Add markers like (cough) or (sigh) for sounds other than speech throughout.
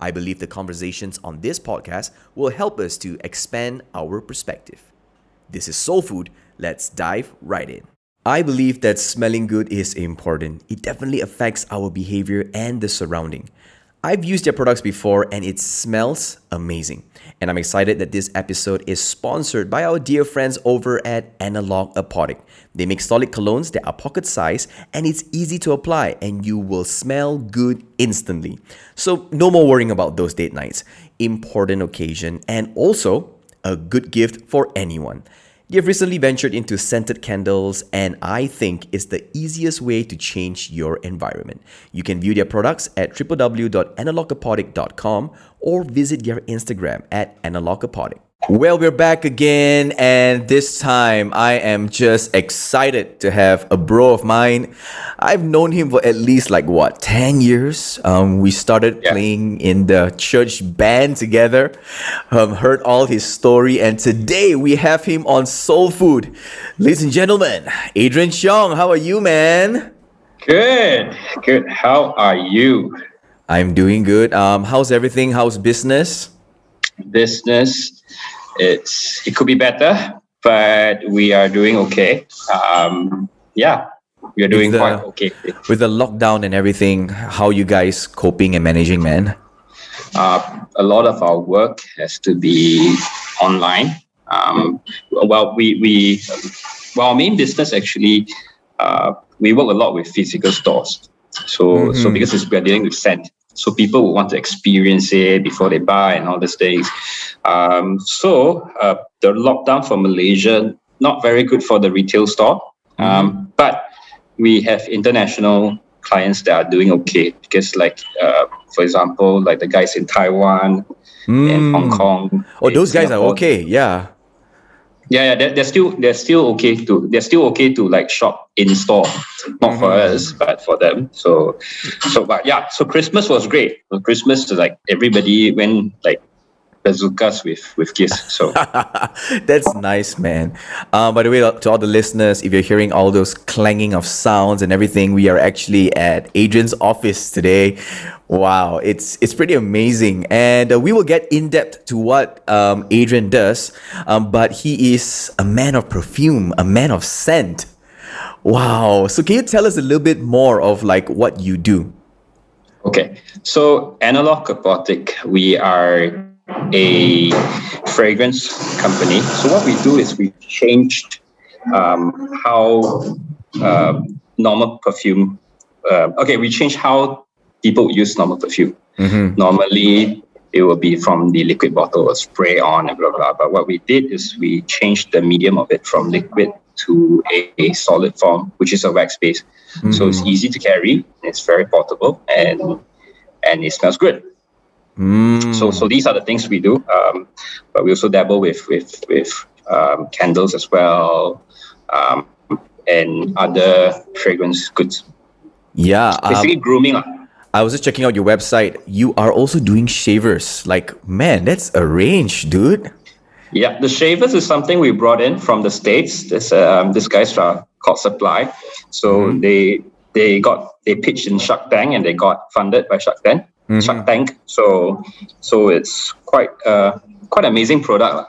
I believe the conversations on this podcast will help us to expand our perspective. This is Soul Food. Let's dive right in. I believe that smelling good is important. It definitely affects our behavior and the surrounding. I've used their products before and it smells amazing. And I'm excited that this episode is sponsored by our dear friends over at Analog Apothic. They make solid colognes that are pocket size and it's easy to apply and you will smell good instantly. So no more worrying about those date nights. Important occasion and also a good gift for anyone. You've recently ventured into scented candles, and I think it's the easiest way to change your environment. You can view their products at www.analogapothic.com or visit their Instagram at analogapothic. Well, we're back again, and this time I am just excited to have a bro of mine. I've known him for at least like what, 10 years? Um, we started Yeah. playing in the church band together, um, heard all his story, and today we have him on Soul Food. Ladies and gentlemen, Adrian Chong, how are you, man? Good, good. How are you? I'm doing good. Um, how's everything? How's business? Business, it's it could be better, but we are doing okay. Um, yeah, we are doing the- quite okay. With the lockdown and everything, how you guys coping and managing, man? Uh, a lot of our work has to be online. Um, well, we we well, our main business actually, uh, we work a lot with physical stores. So so Mhm. because it's, we are dealing with scent, so people will want to experience it before they buy and all these things. Um, so uh, the lockdown for Malaysia not very good for the retail store, um, but we have international clients that are doing okay because like uh, for example like the guys in Taiwan and Hong Mm. Kong. Oh, those guys are okay. Yeah. Yeah, yeah, they're, they're still they're still okay to they're still okay to like shop in store, not for Mhm. us, but for them. So, so but yeah, so Christmas was great. Christmas like everybody went like bazookas with with gifts. So (laughs) That's nice, man. Uh, by the way, to all the listeners, if you're hearing all those clanging of sounds and everything, we are actually at Adrian's office today. Wow, it's it's pretty amazing, and uh, we will get in depth to what um, Adrian does. Um, but he is a man of perfume, a man of scent. Wow. So can you tell us a little bit more of like what you do? Okay, so Analog Apothic, we are a fragrance company. So what we do is we changed um, how um normal perfume. Uh, okay, we changed how people use normal perfume. Mm-hmm. Normally, it will be from the liquid bottle or spray on and blah blah. But what we did is we changed the medium of it from liquid to a, a solid form, which is a wax base. So it's easy to carry. It's very portable and and it smells good. Mm. So so these are the things we do. Um, but we also dabble with with with um, candles as well, um, and other fragrance goods. yeah. um, Basically, grooming. I was just checking out your website. You are also doing shavers. Like, man, that's a range, dude. Yeah, the shavers is something we brought in from the states. This um, this guy's uh, called Supply. So they they got they pitched in Shark Tank and they got funded by Shark Tank. Shark Tank. So so it's quite uh quite amazing product. lah.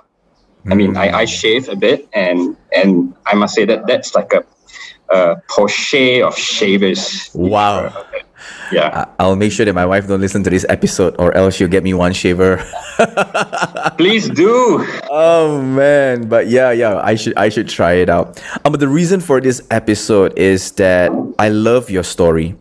I mean, I, I shave a bit and and I must say that that's like a, a Porsche of shavers. Wow. Yeah. I'll make sure that my wife don't listen to this episode, or else she'll get me one shaver. (laughs) Please do. oh man, but yeah, yeah, I should I should try it out. Um, but the reason for this episode is that I love your story,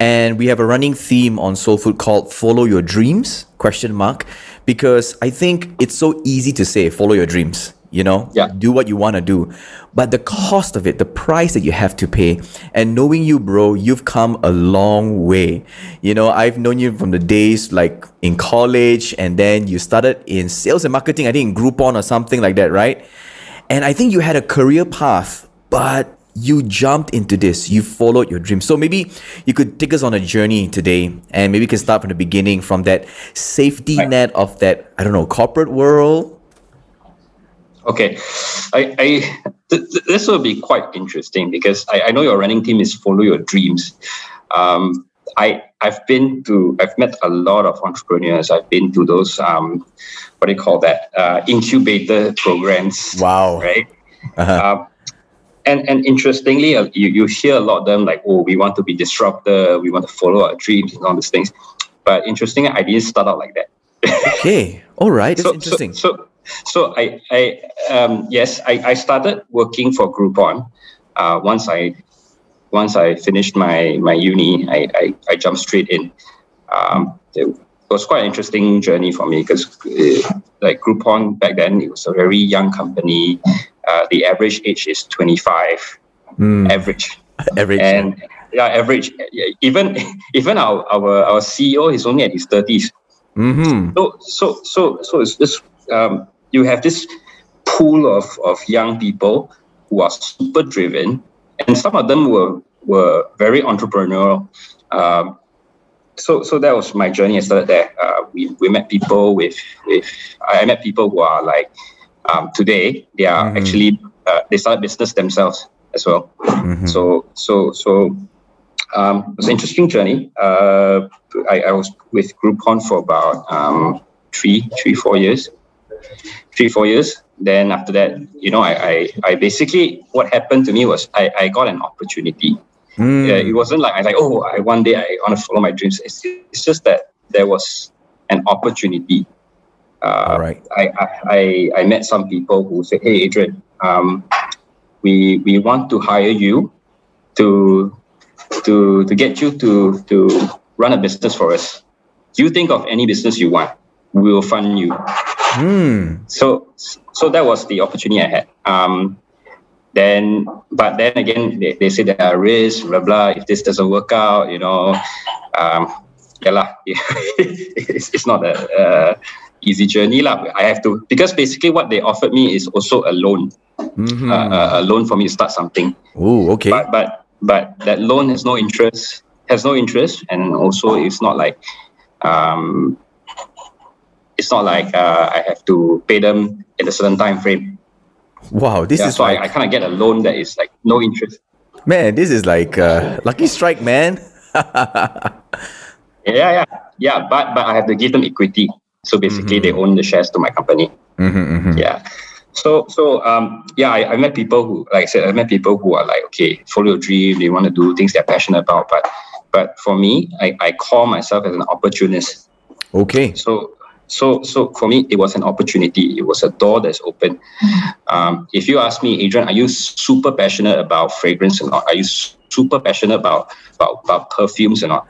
and we have a running theme on Soul Food called "Follow Your Dreams?" question mark because I think it's so easy to say follow your dreams. You know, Yeah. do what you want to do. But the cost of it, the price that you have to pay, and knowing you, bro, you've come a long way. You know, I've known you from the days like in college, and then you started in sales and marketing, I think in Groupon or something like that, right? And I think you had a career path, but you jumped into this. You followed your dream. So maybe you could take us on a journey today and maybe we can start from the beginning from that safety Right. net of that, I don't know, corporate world. Okay, I, I th- th- this will be quite interesting because I, I know your running team is follow your dreams. Um, I I've been to I've met a lot of entrepreneurs. I've been to those um, what do you call that uh, incubator programs. Wow. Right. Uh-huh. Um, and and interestingly, uh, you, you hear a lot of them like, oh, we want to be disruptor, we want to follow our dreams and all these things. But interestingly, I didn't start out like that. Okay. All right. That's so, interesting. So, so, so I, I, um, yes, I, I started working for Groupon. Uh, once I, once I finished my my uni, I, I, I jumped straight in. Um, it was quite an interesting journey for me because, uh, like Groupon back then, it was a very young company. Uh, the average age is twenty five. Hmm. Average Average. and yeah, average. Even (laughs) even our our our CEO is only at his thirties. mm-hmm. So so so so it's this um, you have this pool of, of young people who are super driven, and some of them were were very entrepreneurial. Um, so so that was my journey. I started there. Uh, we, we met people with with I met people who are like um, today they are Mhm. actually uh, they started business themselves as well. Mhm. So so so um, it was an interesting journey. Uh, I, I was with Groupon for about um, three three four years, three four years. Then after that, you know, I I, I basically what happened to me was I, I got an opportunity. Mm. Yeah, it wasn't like I was like, oh, I one day I want to follow my dreams. It's, it's just that there was an opportunity. Uh, right. I, I, I, I met some people who said, hey, Adrian, um, we, we want to hire you to, to, to get you to, to run a business for us. You think of any business you want, we will fund you. Hmm. So, so that was the opportunity I had. Um, then, but then again, they, they say there are risks, blah, blah. If this doesn't work out, you know, um, yeah, lah, (laughs) it's, it's not a, uh, easy journey. lah. I have to, because basically what they offered me is also a loan, Mhm. uh, a, a loan for me to start something. Oh, okay. But, but, but that loan has no interest, has no interest. And also it's not like, um, it's not like uh, I have to pay them in a certain time frame. wow, this Yeah, is so like I, I kind of get a loan that is like no interest. man, this is like uh, lucky strike, man. (laughs) Yeah, yeah, yeah. But but I have to give them equity. So basically, they own the shares to my company. Mhm, mhm. Yeah. So so um yeah, I, I met people who like I said, I met people who are like, okay, follow your dream, they want to do things they're passionate about. But but for me, I, I call myself as an opportunist. Okay. So so so for me, it was an opportunity. It was a door that's open. Um, if you ask me, Adrian, are you super passionate about fragrance or not? Are you super passionate about about, about perfumes or not?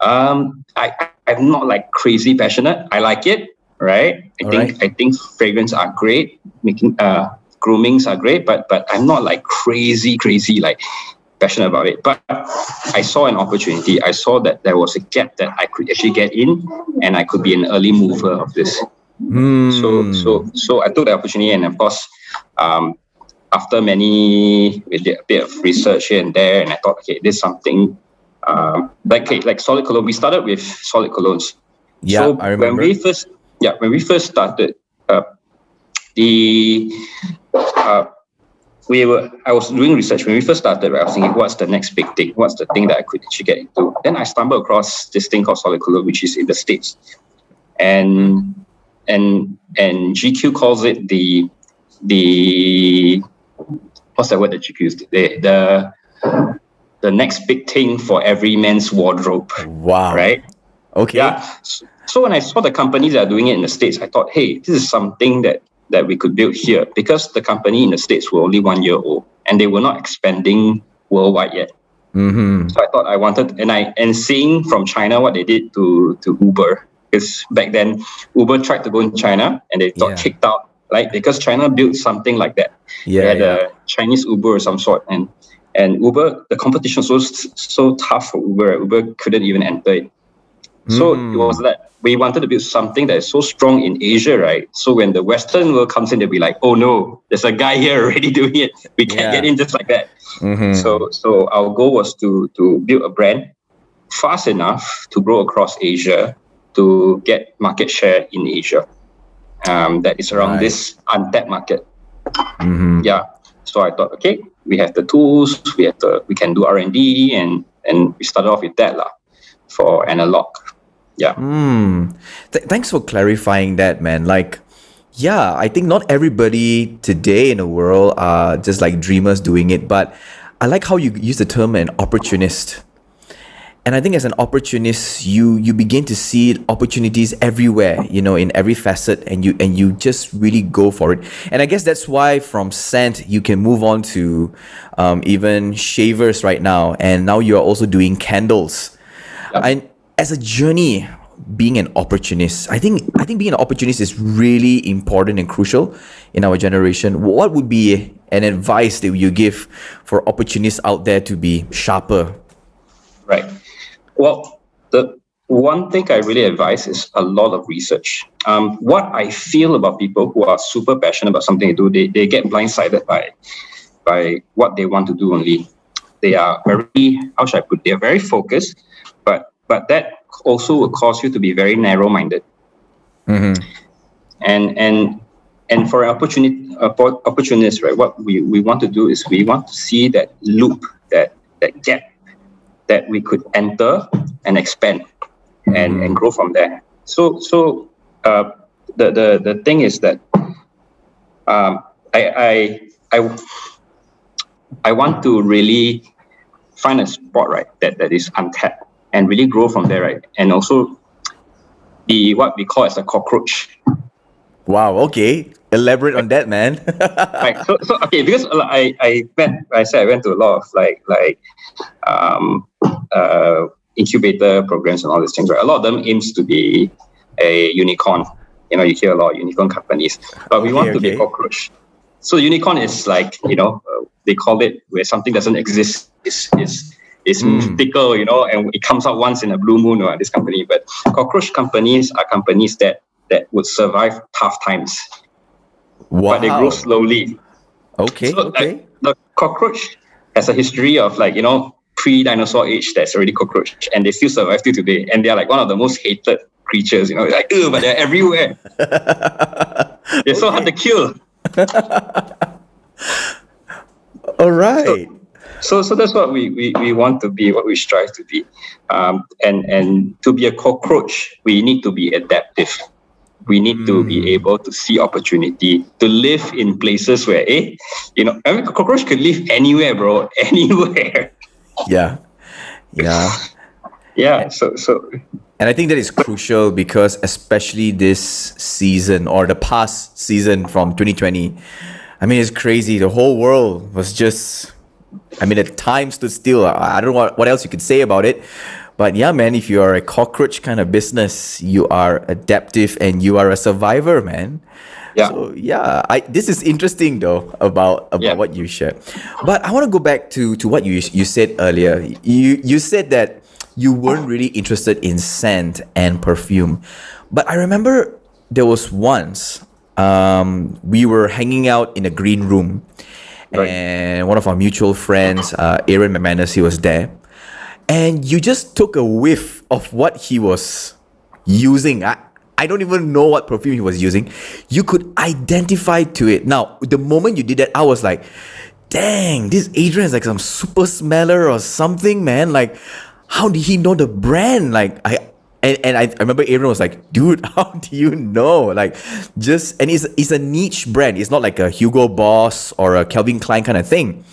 Um, I, I'm not like crazy passionate. I like it, right? I All think I think fragrance are great. Making uh groomings are great, but but I'm not like crazy crazy like passionate about it. But I saw an opportunity. I saw that there was a gap that I could actually get in, and I could be an early mover of this. Hmm. So so so I took the opportunity, and of course, um, after many we did a bit of research here and there, and I thought, okay, this is something um, like like solid cologne. We started with solid colognes. yeah, so I remember. when we first yeah when we first started, uh, the uh, we were I was doing research when we first started. Right, I was thinking, what's the next big thing? What's the thing that I could actually get into? Then I stumbled across this thing called solid cologne, which is in the states, and and and GQ calls it the the what's that word that GQ used? The the the next big thing for every man's wardrobe, wow. right? Okay. Yeah. So, so when I saw the companies that are doing it in the States, I thought, hey, this is something that that we could build here because the company in the States were only one year old and they were not expanding worldwide yet. Mm-hmm. So I thought I wanted and I and seeing from China what they did to to Uber, because back then Uber tried to go in China and they got Yeah. kicked out right? Because China built something like that. Yeah, they had yeah. a Chinese Uber of some sort, and and Uber, the competition was so so tough for Uber. Uber couldn't even enter it. So Mm. it was that we wanted to build something that is so strong in Asia, right? So when the Western world comes in, they'll be like, "Oh no, there's a guy here (laughs) already doing it. We can't Yeah. get in just like that." Mhm. So so our goal was to to build a brand fast enough to grow across Asia to get market share in Asia. Um, that is around Right. this untapped market. Mhm. Yeah. So I thought, okay, we have the tools, we have the we can do R and D, and and we started off with that lah for analog. Yeah. Mm. Th- thanks for clarifying that, man. Like, yeah, I think not everybody today in the world are just like dreamers doing it, but I like how you use the term an opportunist. And I think as an opportunist, you you begin to see opportunities everywhere, you know, in every facet, and you and you just really go for it. And I guess that's why from scent you can move on to um, even shavers right now, and now you are also doing candles. And as a journey, being an opportunist, I think I think being an opportunist is really important and crucial in our generation. What would be an advice that you give for opportunists out there to be sharper? Right. Well, the one thing I really advise is a lot of research. Um, what I feel about people who are super passionate about something they do, they, they get blindsided by by what they want to do only. They are very, how should I put it? They are very focused, but but that also will cause you to be very narrow-minded. Mm-hmm. And and and for an opportunity oppo- opportunist, right? What we, we want to do is we want to see that loop, that that gap that we could enter and expand and, and grow from there. So so uh, the, the the thing is that um, I, I I I want to really find a spot right that, that is untapped and really grow from there right and also be what we call as a cockroach Wow. Okay. Elaborate on that, man. (laughs) right. So, so okay, because I I went I said I went to a lot of like like um uh incubator programs and all these things. Right, a lot of them aims to be a unicorn. You know, you hear a lot of unicorn companies, but we want Okay, to be cockroach. So unicorn is like you know uh, they call it where something doesn't exist is is is Mm. mythical, you know, and it comes out once in a blue moon or this company. But cockroach companies are companies that that would survive tough times, wow. but they grow slowly. Okay. So, okay. like, the cockroach has a history of like you know pre-dinosaur age that's already cockroach, and they still survive till today, and they're like one of the most hated creatures. You know, like Ugh, but they're everywhere. (laughs) They're so hard to kill. (laughs) All right. So, so so that's what we, we, we want to be, what we strive to be. Um, and, and to be a cockroach, we need to be adaptive. We need to be able to see opportunity, to live in places where, eh, you know, I mean, cockroach could live anywhere, bro, (laughs) anywhere. yeah. Yeah. Yeah. So, so And I think that is crucial because, especially this season or the past season from 2020, I mean, it's crazy. The whole world was just, I mean, at times stood still. I don't know what, what else you could say about it. But yeah, man, if you are a cockroach kind of business, you are adaptive and you are a survivor, man. Yeah. So yeah, I this is interesting though about about Yeah. what you shared. But I want to go back to to what you you said earlier. You you said that you weren't really interested in scent and perfume. But I remember there was once um, we were hanging out in a green room, Right. and one of our mutual friends, uh, Aaron McManus, he was there, and you just took a whiff of what he was using. I, I don't even know what perfume he was using. You could identify to it. Now, the moment you did that, I was like, dang, this Adrian is like some super smeller or something, man. Like, how did he know the brand? Like, I and, and I, I remember Aaron was like, dude, (laughs) how do you know? Like, just and it's it's a niche brand. It's not like a Hugo Boss or a Calvin Klein kind of thing.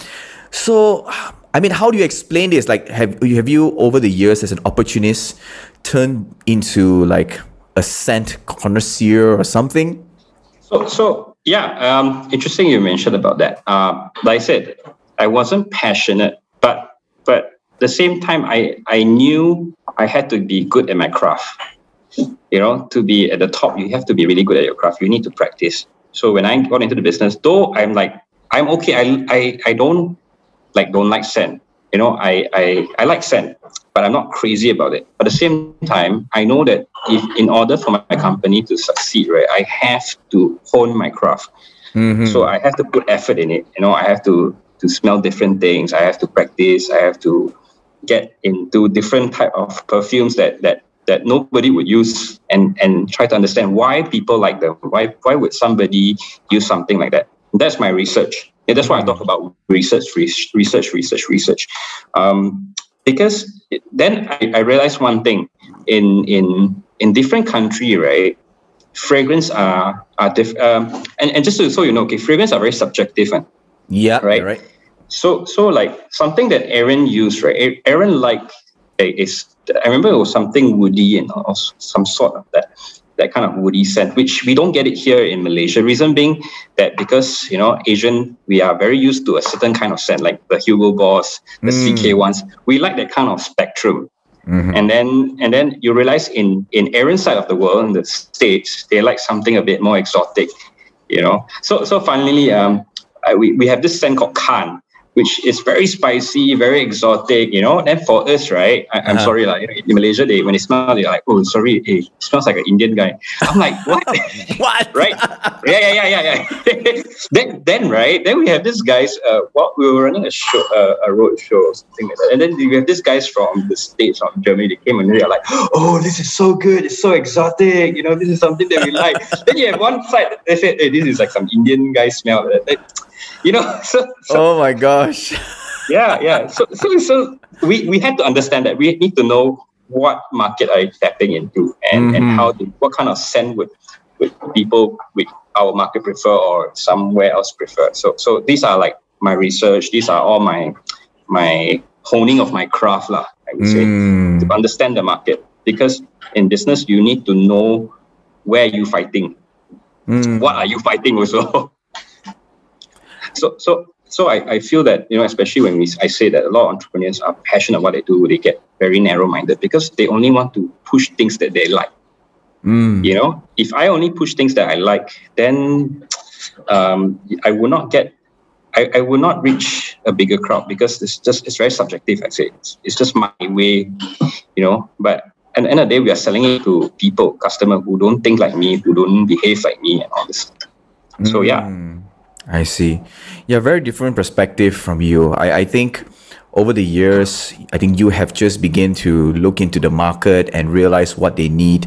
So, I mean, how do you explain this? Like, have have you over the years as an opportunist turned into like a scent connoisseur or something? So, so yeah, um, interesting you mentioned about that. Um, like I said, I wasn't passionate, but but the same time, I I knew I had to be good at my craft. You know, to be at the top, you have to be really good at your craft. You need to practice. So when I got into the business, though I'm like I'm okay. I I, I don't like don't like scent. You know, I, I I like scent, but I'm not crazy about it. But At the same time, I know that if in order for my company to succeed, right, I have to hone my craft. Mm-hmm. So I have to put effort in it. You know, I have to to smell different things. I have to practice. I have to get into different type of perfumes that that that nobody would use and and try to understand why people like them. Why why would somebody use something like that? That's my research. And that's why I talk about research, research, research, research. Um, because then I, I realized one thing in in in different country, right? Fragrance are are different, um, and and just so, so you know, okay, fragrance are very subjective, and yeah, right, right. So so like something that Aaron used, right? Aaron like is I remember it was something woody and or some sort of that that kind of woody scent, which we don't get it here in Malaysia. Reason being that because you know Asian, we are very used to a certain kind of scent, like the Hugo Boss, the mm. CK ones. We like that kind of spectrum. Mm-hmm. And then and then you realize in in Aaron's side of the world, in the states, they like something a bit more exotic, you know. So so finally, um, I, we we have this scent called Khan, which is very spicy, very exotic, you know. Then for us, right? I, am uh-huh. sorry, like in Malaysia, they when they smell, they're like, oh, sorry, hey, it smells like an Indian guy. I'm like, (laughs) what? what? (laughs) right? Yeah, yeah, yeah, yeah, yeah. (laughs) then, then, right? Then we have these guys. Uh, what we were running a show, uh, a road show or something like that, and then we have these guys from the states, from Germany. They came and they're like, oh, this is so good. It's so exotic. You know, this is something that we like. then you have one side. They said, hey, this is like some Indian guy smell. They, you know so, so, oh my gosh. (laughs) Yeah yeah. So, so so we we had to understand that we need to know what market are you tapping into and mm-hmm. and how to, what kind of scent would would people with our market prefer or somewhere else prefer. So so these are like my research. These are all my my honing of my craft lah, I would say mm. to understand the market. Because in business you need to know where you're fighting. Mm. what are you fighting also? (laughs) So so so I, I feel that you know especially when we I say that a lot of entrepreneurs are passionate what they do they get very narrow minded because they only want to push things that they like. Mm. you know if I only push things that I like then um, I will not get I, I will not reach a bigger crowd because it's just it's very subjective I say. It's, it's just my way you know. But at the end of the day we are selling it to people customer who don't think like me who don't behave like me and all this so yeah. Mm. I see. Yeah, very different perspective from you. I, I think over the years, I think you have just begin to look into the market and realize what they need.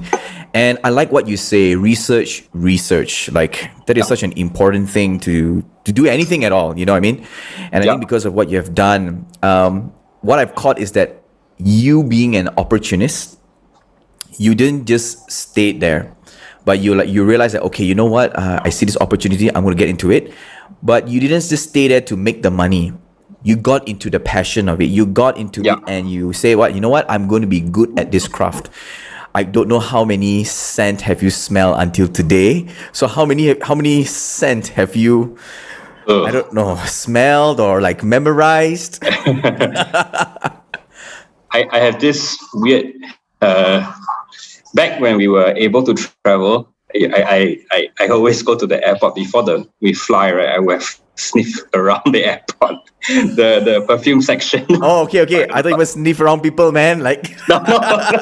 And I like what you say, research, research. Like that is yeah. such an important thing to to do anything at all. You know what I mean? And I think because of what you have done, um, what I've caught is that you being an opportunist, you didn't just stay there but you like you realize that okay you know what? Uh, i see this opportunity i'm going to get into it. But you didn't just stay there to make the money. You got into the passion of it. You got into yeah. it and you say what? You know what? I'm going to be good at this craft. I don't know how many scent have you smelled until today. So how many how many scent have you Ugh. i don't know smelled or like memorized? (laughs) I, I have this weird uh, back when we were able to travel, I, I, I, I always go to the airport before the we fly, right? I would (laughs) sniff around the airport, (laughs) the the perfume section. (laughs) Oh, okay, okay. I thought you were sniff around people, man. Like no, no, no.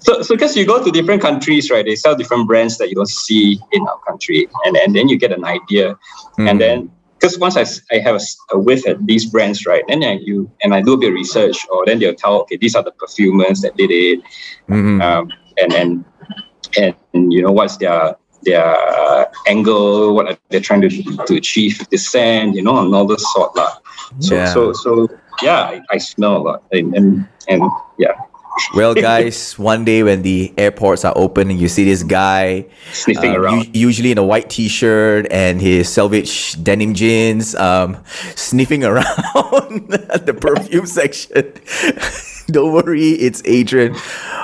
so so because you go to different countries, right? They sell different brands that you don't see in our country, and and then you get an idea, mm. and then because once I, I have a, a whiff at these brands, right, then I, you and I do a bit of research, or then they'll tell, okay, these are the perfumers that did it, mm-hmm. um, and and and you know what's their their angle, what are they trying to to achieve the scent, you know, and all this sort lah. So yeah. so so yeah, I, I smell a lot, and and, and yeah. Well, guys, one day when the airports are open and you see this guy sniffing um, around, u- usually in a white T-shirt and his selvage denim jeans, um, sniffing (laughs) around at the perfume (laughs) section. (laughs) Don't worry, it's Adrian.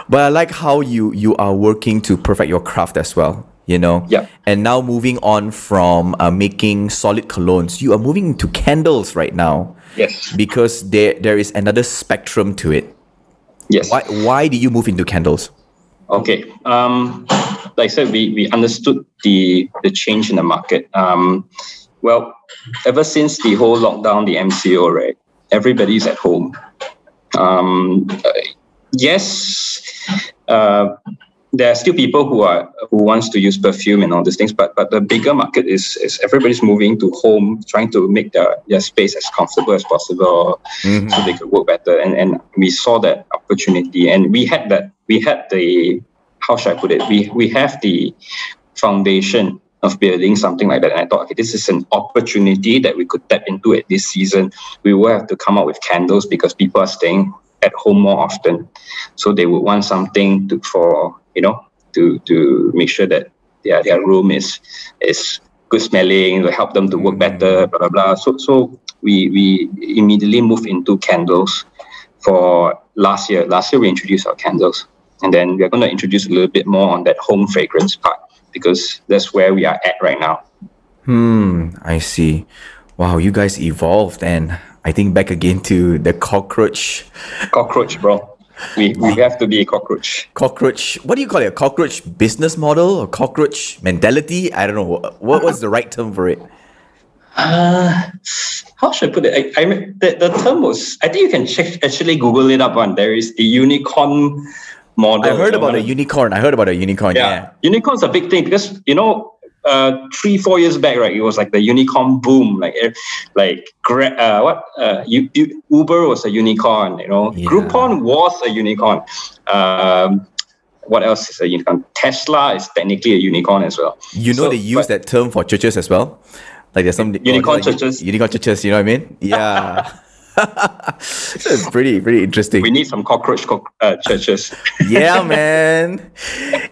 But I like how you you are working to perfect your craft as well. You know. Yeah. And now moving on from uh, making solid colognes, you are moving into candles right now. Yes. Because there there is another spectrum to it. Yes. Why why did you move into candles? Okay. Um, like I said, we, we understood the the change in the market. Um, well, ever since the whole lockdown, the MCO, right? Everybody's at home. Um, yes, uh, there are still people who are who wants to use perfume and all these things, but but the bigger market is is everybody's moving to home, trying to make their, their space as comfortable as possible, mm-hmm. so they could work better. And and we saw that opportunity, and we had that we had the how should I put it? We we have the foundation of building something like that. And I thought, okay, this is an opportunity that we could tap into at this season. We will have to come up with candles because people are staying at home more often. So they would want something to, for, you know, to, to make sure that their, their room is, is good smelling, to help them to work better, blah, blah, blah. So, so we, we immediately moved into candles for last year. Last year, we introduced our candles. And then we're going to introduce a little bit more on that home fragrance part because that's where we are at right now. Hmm, I see. Wow, you guys evolved and I think back again to the cockroach. Cockroach, bro. We, we have to be a cockroach. Cockroach. What do you call it? A cockroach business model or cockroach mentality? I don't know. What was the right term for it? Uh, how should I put it? I, I mean, the, the term was, I think you can check, actually Google it up on. There is the unicorn model. I heard about a unicorn. I heard about a unicorn. Yeah. yeah. Unicorn's a big thing because, you know, uh, three, four years back, right, it was like the unicorn boom. Like, eh, like uh, what? Uh, you, you, Uber was a unicorn, you know. Yeah. Groupon was a unicorn. Um, what else is a unicorn? Tesla is technically a unicorn as well. You know, so, they use that term for churches as well. Like there's some unicorn like, churches. Unicorn churches, you know what I mean? Yeah. (laughs) (laughs) it's pretty pretty interesting. We need some cockroach co- uh, churches. (laughs) yeah, man.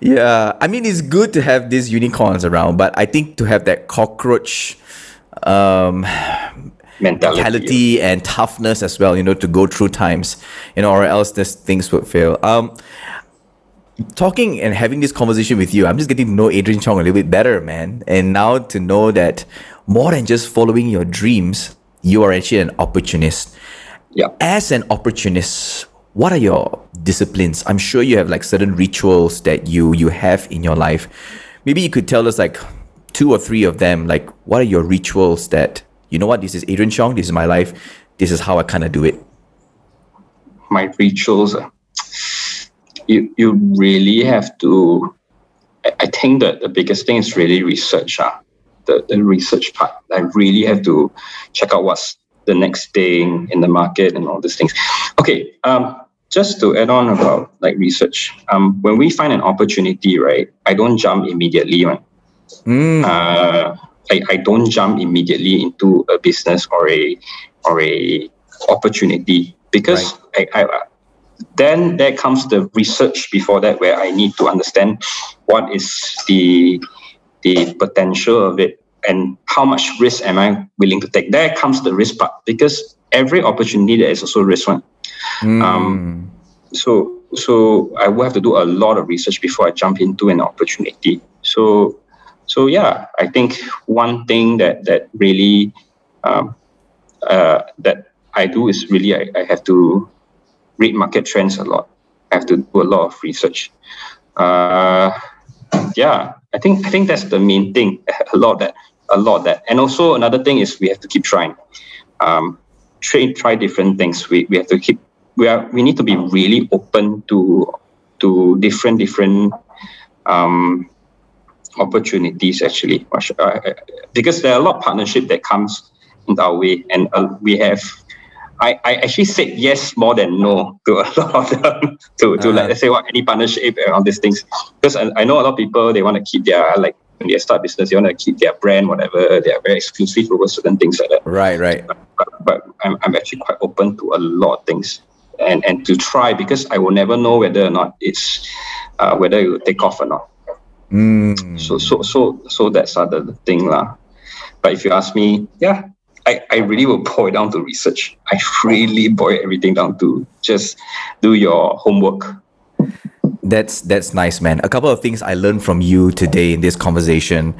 Yeah, I mean it's good to have these unicorns around, but I think to have that cockroach um, mentality, mentality and toughness as well, you know, to go through times, you know, or else this things would fail. Um, talking and having this conversation with you, I'm just getting to know Adrian Chong a little bit better, man. And now to know that more than just following your dreams, you are actually an opportunist. Yeah. As an opportunist, what are your disciplines? I'm sure you have like certain rituals that you you have in your life. Maybe you could tell us like two or three of them. Like, what are your rituals that you know? What this is Adrian Chong. This is my life. This is how I kind of do it. My rituals. Uh, you you really have to. I think that the biggest thing is really research. Uh the, the research part. I really have to check out what's the next thing in the market and all these things. Okay, um, just to add on about like research, um, when we find an opportunity, right, I don't jump immediately, right? Mm. Uh, I, I don't jump immediately into a business or a or a opportunity because right. I, I then there comes the research before that where I need to understand what is the the potential of it and how much risk am I willing to take. There comes the risk part because every opportunity there is also risk one. Mm. Um, so so I will have to do a lot of research before I jump into an opportunity. So so yeah, I think one thing that that really um, uh, that I do is really I, I have to read market trends a lot. I have to do a lot of research. Uh, yeah, I think I think that's the main thing. (laughs) A lot that a lot that, and also another thing is we have to keep trying. Um, try try different things. We we have to keep we are we need to be really open to to different different um, opportunities actually uh, because there are a lot of partnership that comes in our way and uh, we have I, I actually said yes more than no to a (laughs) lot of them to, to uh, like let's say what any partnership and all these things. Because I, I know a lot of people they want to keep their like when they start business they want to keep their brand whatever they are very exclusive over certain things like that. Right right. But, but, but I'm, I'm actually quite open to a lot of things and and to try because I will never know whether or not it's uh, whether it will take off or not. Mm. so so so so that's other thing lah. But if you ask me yeah I, I really will boil down to research. I really boil everything down to just do your homework. That's that's nice, man. A couple of things I learned from you today in this conversation.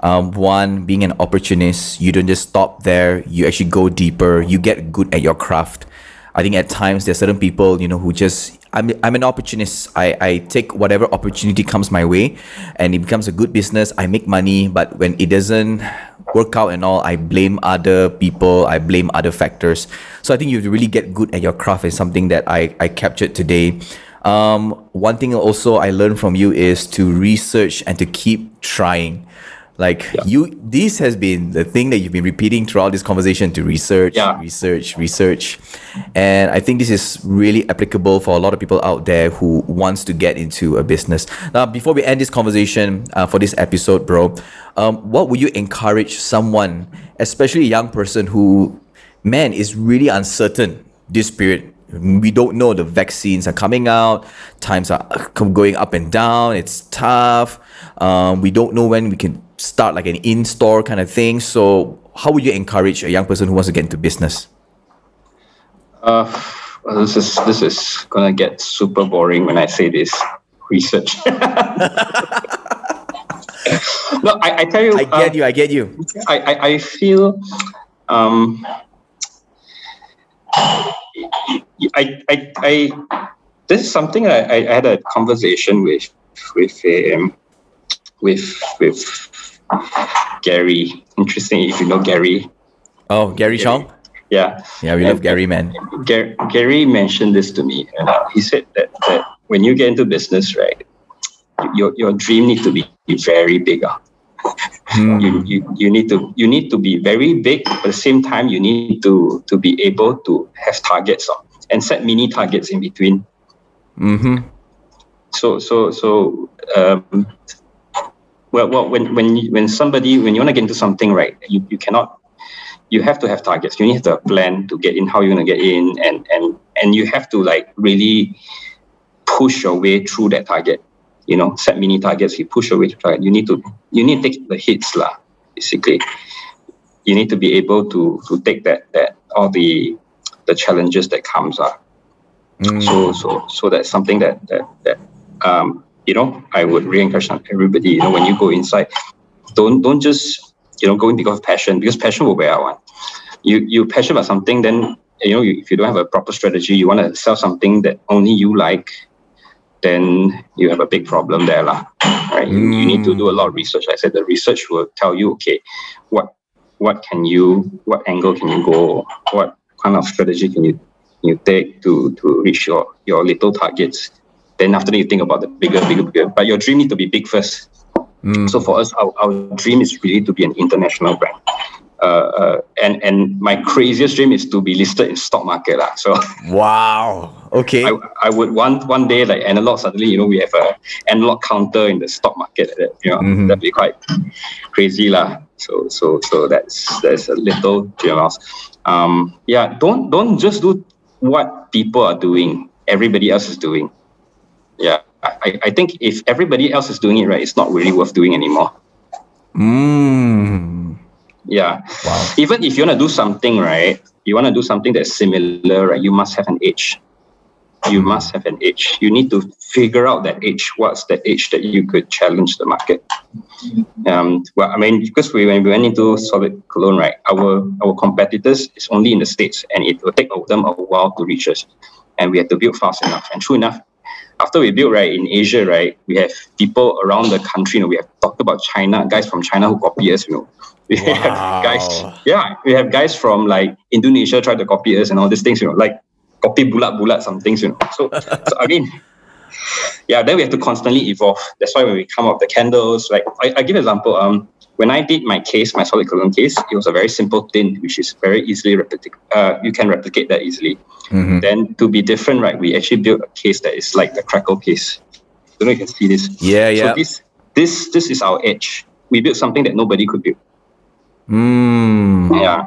Um, one, being an opportunist, you don't just stop there. You actually go deeper. You get good at your craft. I think at times there are certain people, you know, who just I'm I'm an opportunist. I, I take whatever opportunity comes my way and it becomes a good business. I make money, but when it doesn't work out and all, I blame other people, I blame other factors. So I think you have to really get good at your craft is something that I, I captured today. Um, one thing also I learned from you is to research and to keep trying. Like yeah. you, this has been the thing that you've been repeating throughout this conversation to research, yeah. research, research, and I think this is really applicable for a lot of people out there who wants to get into a business. Now, before we end this conversation uh, for this episode, bro, um, what would you encourage someone, especially a young person who, man, is really uncertain this period we don't know the vaccines are coming out times are going up and down it's tough um, we don't know when we can start like an in-store kind of thing. So how would you encourage a young person who wants to get into business? Uh, well, this is this is gonna get super boring when I say this. Research. (laughs) no, I, I tell you. I get uh, you. I get you. I I, I feel. Um, I, I, I, this is something I, I had a conversation with with um, with with Gary. Interesting if you know Gary. Oh, Gary, Gary. Chong? Yeah. Yeah, we and love Gary, man. Gary, Gary mentioned this to me. And uh, he said that, that when you get into business, right, your, your dream needs to be very big. Uh. Hmm. You, you, you need to you need to be very big, but at the same time you need to to be able to have targets uh, and set mini targets in between. Mm-hmm. So so so um, well, well when when when somebody when you want to get into something right you, you cannot you have to have targets. You need to have a plan to get in how you're going to get in and and and you have to like really push your way through that target. You know set mini targets you push your way through target. You need to you need to take the hits lah basically. You need to be able to to take that that all the the challenges that comes up mm. so so so that's something that that that um you know, I would re-encourage everybody, you know, when you go inside, don't don't just, you know, go in because of passion, because passion will wear out. You you passionate about something, then you know, if you don't have a proper strategy, you want to sell something that only you like, then you have a big problem there, lah. Right? Mm. You, need to do a lot of research. I said the research will tell you, okay, what what can you, what angle can you go, what kind of strategy can you you take to to reach your your little targets then after that, you think about the bigger, bigger, bigger. But your dream needs to be big first. Mm. So for us, our, our dream is really to be an international brand. Uh, uh, and and my craziest dream is to be listed in stock market lah. So (laughs) wow, okay. I, I would want one day like analog suddenly you know we have a analog counter in the stock market that you know mm-hmm. that'd be quite crazy lah. So so so that's that's a little dream of Um, yeah, don't don't just do what people are doing. Everybody else is doing yeah, I, I think if everybody else is doing it right, it's not really worth doing anymore. Mm. Yeah. Wow. Even if you want to do something right, you want to do something that's similar, right? You must have an edge. You must have an edge. You need to figure out that edge. What's that edge that you could challenge the market? Um, well, I mean, because we when we went into solid cologne, right? Our our competitors is only in the states, and it will take them a while to reach us, and we had to build fast enough. And true enough, after we built right in Asia, right, we have people around the country. You know, we have talked about China, guys from China who copy us. You know, (laughs) we wow. have guys. Yeah, we have guys from like Indonesia try to copy us and all these things. You know, like copy bulat bulat some things. You know, so (laughs) so I mean. Yeah, then we have to constantly evolve. That's why when we come up the candles, like I, I give an example. Um, when I did my case, my solid cologne case, it was a very simple tin, which is very easily replicate. Uh, you can replicate that easily. Mm-hmm. Then to be different, right, we actually built a case that is like the crackle case. I don't know if you can see this. Yeah, yeah. So this this this is our edge. We built something that nobody could build. Mm. Yeah.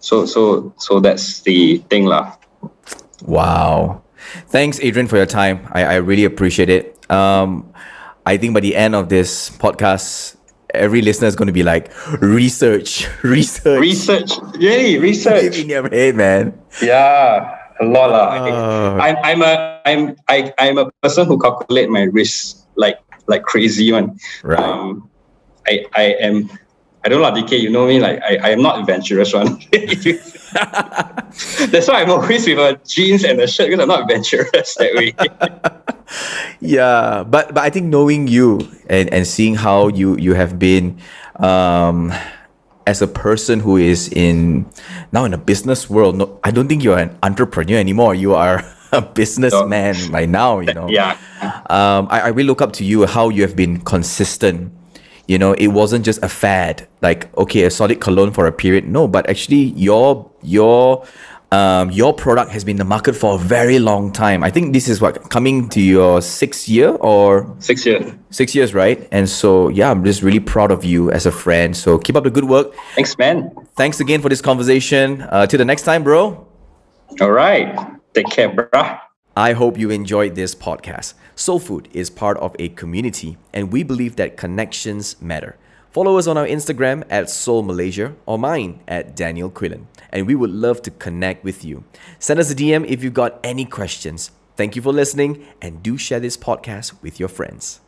So so so that's the thing lah. Wow. Thanks, Adrian, for your time. I, I really appreciate it. Um, I think by the end of this podcast, every listener is going to be like, research, (laughs) research, research, yay, research (laughs) in your head, man. Yeah, a lot. Uh, I'm I'm a I'm I I'm a person who calculate my risk like like crazy one. Right. Um, I I am I don't like DK. You know me, like I, I am not adventurous one. (laughs) That's why I'm always with a jeans and a shirt because I'm not adventurous that way. (laughs) yeah, but but I think knowing you and, and seeing how you you have been um as a person who is in now in a business world, no, I don't think you're an entrepreneur anymore. You are (laughs) a businessman so, right now, you know. Yeah. Um, I, I really look up to you how you have been consistent. You know, it wasn't just a fad, like okay, a solid cologne for a period. No, but actually your your um, your product has been in the market for a very long time. I think this is what coming to your sixth year or six years. Six years, right? And so yeah, I'm just really proud of you as a friend. So keep up the good work. Thanks, man. Thanks again for this conversation. Uh, till the next time, bro. All right. Take care, bro. I hope you enjoyed this podcast. Soul Food is part of a community, and we believe that connections matter. Follow us on our Instagram at Soul Malaysia or mine at Daniel Quillen and we would love to connect with you. Send us a DM if you've got any questions. Thank you for listening and do share this podcast with your friends.